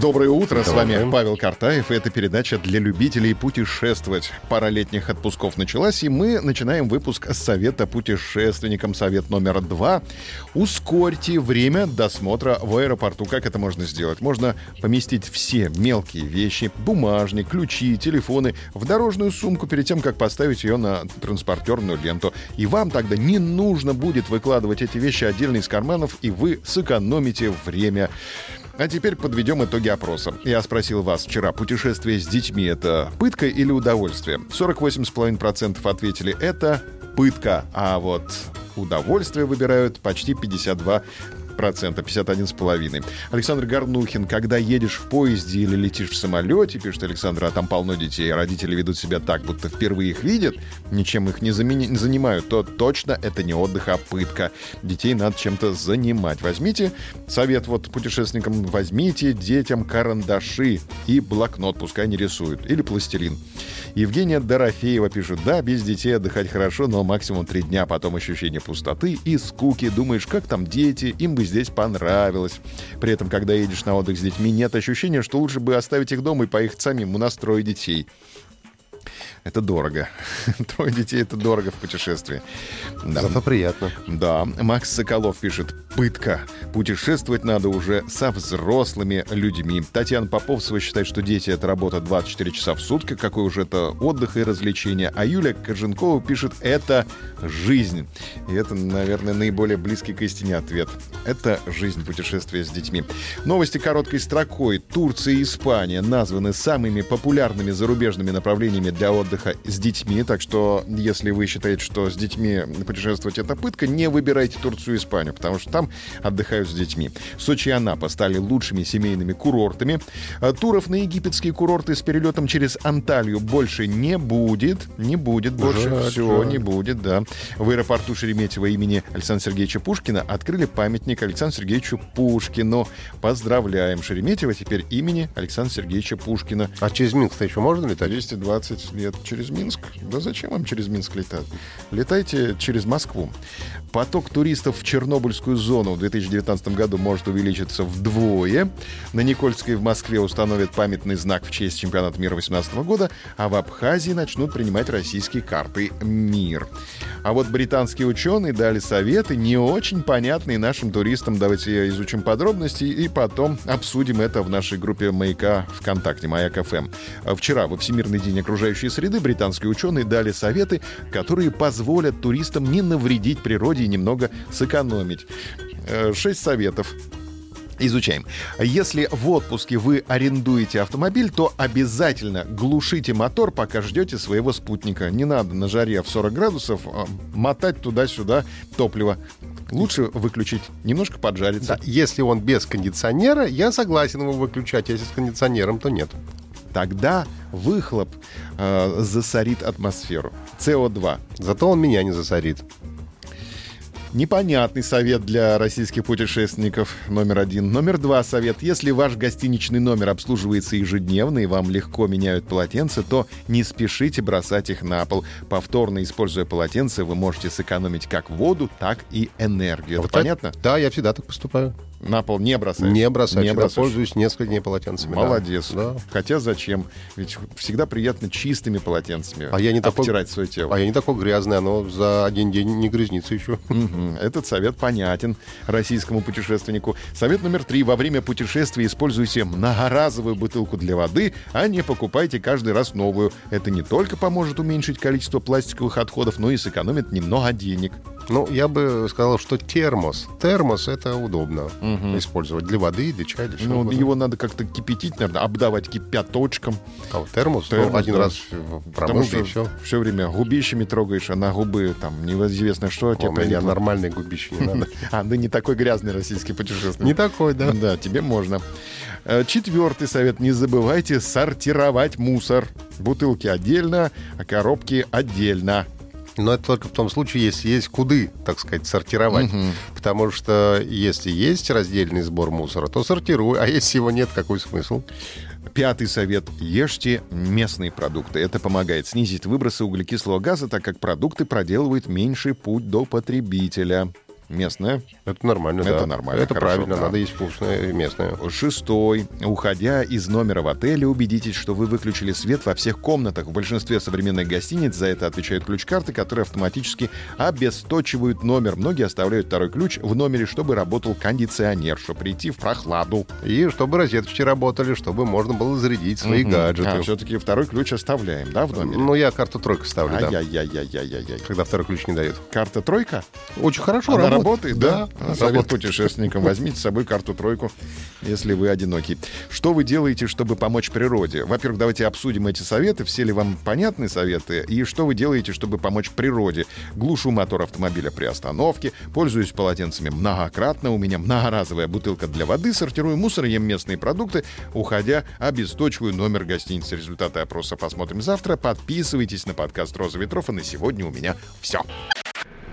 Доброе утро, с вами Павел Картаев, и это передача для любителей путешествовать. Пара летних отпусков началась, и мы начинаем выпуск с совета путешественникам. Совет номер два. Ускорьте время досмотра в аэропорту. Как это можно сделать? Можно поместить все мелкие вещи, бумажник, ключи, телефоны в дорожную сумку перед тем, как поставить ее на транспортерную ленту. И вам тогда не нужно будет выкладывать эти вещи отдельно из карманов, и вы сэкономите время. А теперь подведем итоги опроса. Я спросил вас вчера, путешествие с детьми — это пытка или удовольствие? 48,5% ответили «это пытка», а вот удовольствие выбирают почти 52 процента, 51,5. Александр Горнухин, когда едешь в поезде или летишь в самолете, пишет Александр, а там полно детей, родители ведут себя так, будто впервые их видят, ничем их не, замени- занимают, то точно это не отдых, а пытка. Детей надо чем-то занимать. Возьмите совет вот путешественникам, возьмите детям карандаши и блокнот, пускай не рисуют, или пластилин. Евгения Дорофеева пишет, да, без детей отдыхать хорошо, но максимум три дня, потом ощущение пустоты и скуки. Думаешь, как там дети, им бы здесь понравилось. При этом, когда едешь на отдых с детьми, нет ощущения, что лучше бы оставить их дома и поехать самим. У нас трое детей. Это дорого. Трое детей — это дорого в путешествии. Да. Зато приятно. Да. Макс Соколов пишет. Пытка. Путешествовать надо уже со взрослыми людьми. Татьяна Поповцева считает, что дети — это работа 24 часа в сутки. Какой уже это отдых и развлечение. А Юля Коженкова пишет. Это жизнь. И это, наверное, наиболее близкий к истине ответ. Это жизнь путешествия с детьми. Новости короткой строкой. Турция и Испания названы самыми популярными зарубежными направлениями для отдыха отдыха с детьми. Так что, если вы считаете, что с детьми путешествовать это пытка, не выбирайте Турцию и Испанию, потому что там отдыхают с детьми. Сочи и Анапа стали лучшими семейными курортами. А туров на египетские курорты с перелетом через Анталью больше не будет. Не будет больше. Жаль, Все, жаль. не будет, да. В аэропорту Шереметьево имени Александра Сергеевича Пушкина открыли памятник Александру Сергеевичу Пушкину. Поздравляем Шереметьево теперь имени Александра Сергеевича Пушкина. А через Минск-то еще можно летать? 220 лет через Минск? Да зачем вам через Минск летать? Летайте через Москву. Поток туристов в Чернобыльскую зону в 2019 году может увеличиться вдвое. На Никольской в Москве установят памятный знак в честь чемпионата мира 2018 года, а в Абхазии начнут принимать российские карты «Мир». А вот британские ученые дали советы, не очень понятные нашим туристам. Давайте изучим подробности и потом обсудим это в нашей группе «Маяка» ВКонтакте, «Маяк ФМ». Вчера, во Всемирный день окружающей среды, среды британские ученые дали советы, которые позволят туристам не навредить природе и немного сэкономить. Э, шесть советов. Изучаем. Если в отпуске вы арендуете автомобиль, то обязательно глушите мотор, пока ждете своего спутника. Не надо на жаре в 40 градусов а, мотать туда-сюда топливо. Лучше выключить, немножко поджариться. Да, если он без кондиционера, я согласен его выключать. Если с кондиционером, то нет тогда выхлоп э, засорит атмосферу. СО2. Зато он меня не засорит. Непонятный совет для российских путешественников номер один. Номер два совет. Если ваш гостиничный номер обслуживается ежедневно и вам легко меняют полотенца, то не спешите бросать их на пол. Повторно используя полотенце, вы можете сэкономить как воду, так и энергию. Это вот понятно? Так, да, я всегда так поступаю. На пол не бросаешь? Не бросаю. Не бросаешь. пользуюсь несколькими полотенцами. Молодец. Да. Хотя зачем? Ведь всегда приятно чистыми полотенцами а я не обтирать такой, свое тело. А я не такой грязный, оно за один день не грязнится еще. Угу. Этот совет понятен российскому путешественнику. Совет номер три. Во время путешествия используйте многоразовую бутылку для воды, а не покупайте каждый раз новую. Это не только поможет уменьшить количество пластиковых отходов, но и сэкономит немного денег. Ну, я бы сказал, что термос. Термос — это удобно угу. использовать для воды, для чая, для Ну, его надо как-то кипятить, наверное, обдавать кипяточком. А вот термос, термос ну, один да. раз промыл, и все. Все время губищами трогаешь, а на губы там неизвестно что. О, тебе меня нормальные губищи не надо. А, да не такой грязный российский путешественник. Не такой, да. Да, тебе можно. Э, четвертый совет. Не забывайте сортировать мусор. Бутылки отдельно, а коробки отдельно. Но это только в том случае, если есть куды, так сказать, сортировать. Угу. Потому что если есть раздельный сбор мусора, то сортируй, а если его нет, какой смысл? Пятый совет. Ешьте местные продукты. Это помогает снизить выбросы углекислого газа, так как продукты проделывают меньший путь до потребителя. Местное. Это нормально, Это да. нормально, Это хорошо, правильно, да. надо есть вкусное местное. Шестой. Уходя из номера в отеле, убедитесь, что вы выключили свет во всех комнатах. В большинстве современных гостиниц за это отвечают ключ-карты, которые автоматически обесточивают номер. Многие оставляют второй ключ в номере, чтобы работал кондиционер, чтобы прийти в прохладу. И чтобы розеточки работали, чтобы можно было зарядить свои гаджеты. А, все-таки второй ключ оставляем, да, в номере? Ну, я карту тройка ставлю, да. Ай-яй-яй-яй-яй-яй. Когда второй ключ не дает. Карта тройка? Очень хорошо Она работает. Работает, да? Да, Совет путешественникам. Возьмите с собой карту тройку, если вы одиноки. Что вы делаете, чтобы помочь природе? Во-первых, давайте обсудим эти советы. Все ли вам понятны советы? И что вы делаете, чтобы помочь природе? Глушу мотор автомобиля при остановке, пользуюсь полотенцами многократно, у меня многоразовая бутылка для воды, сортирую мусор, ем местные продукты, уходя, обесточиваю номер гостиницы. Результаты опроса посмотрим завтра. Подписывайтесь на подкаст «Роза ветров», и на сегодня у меня все.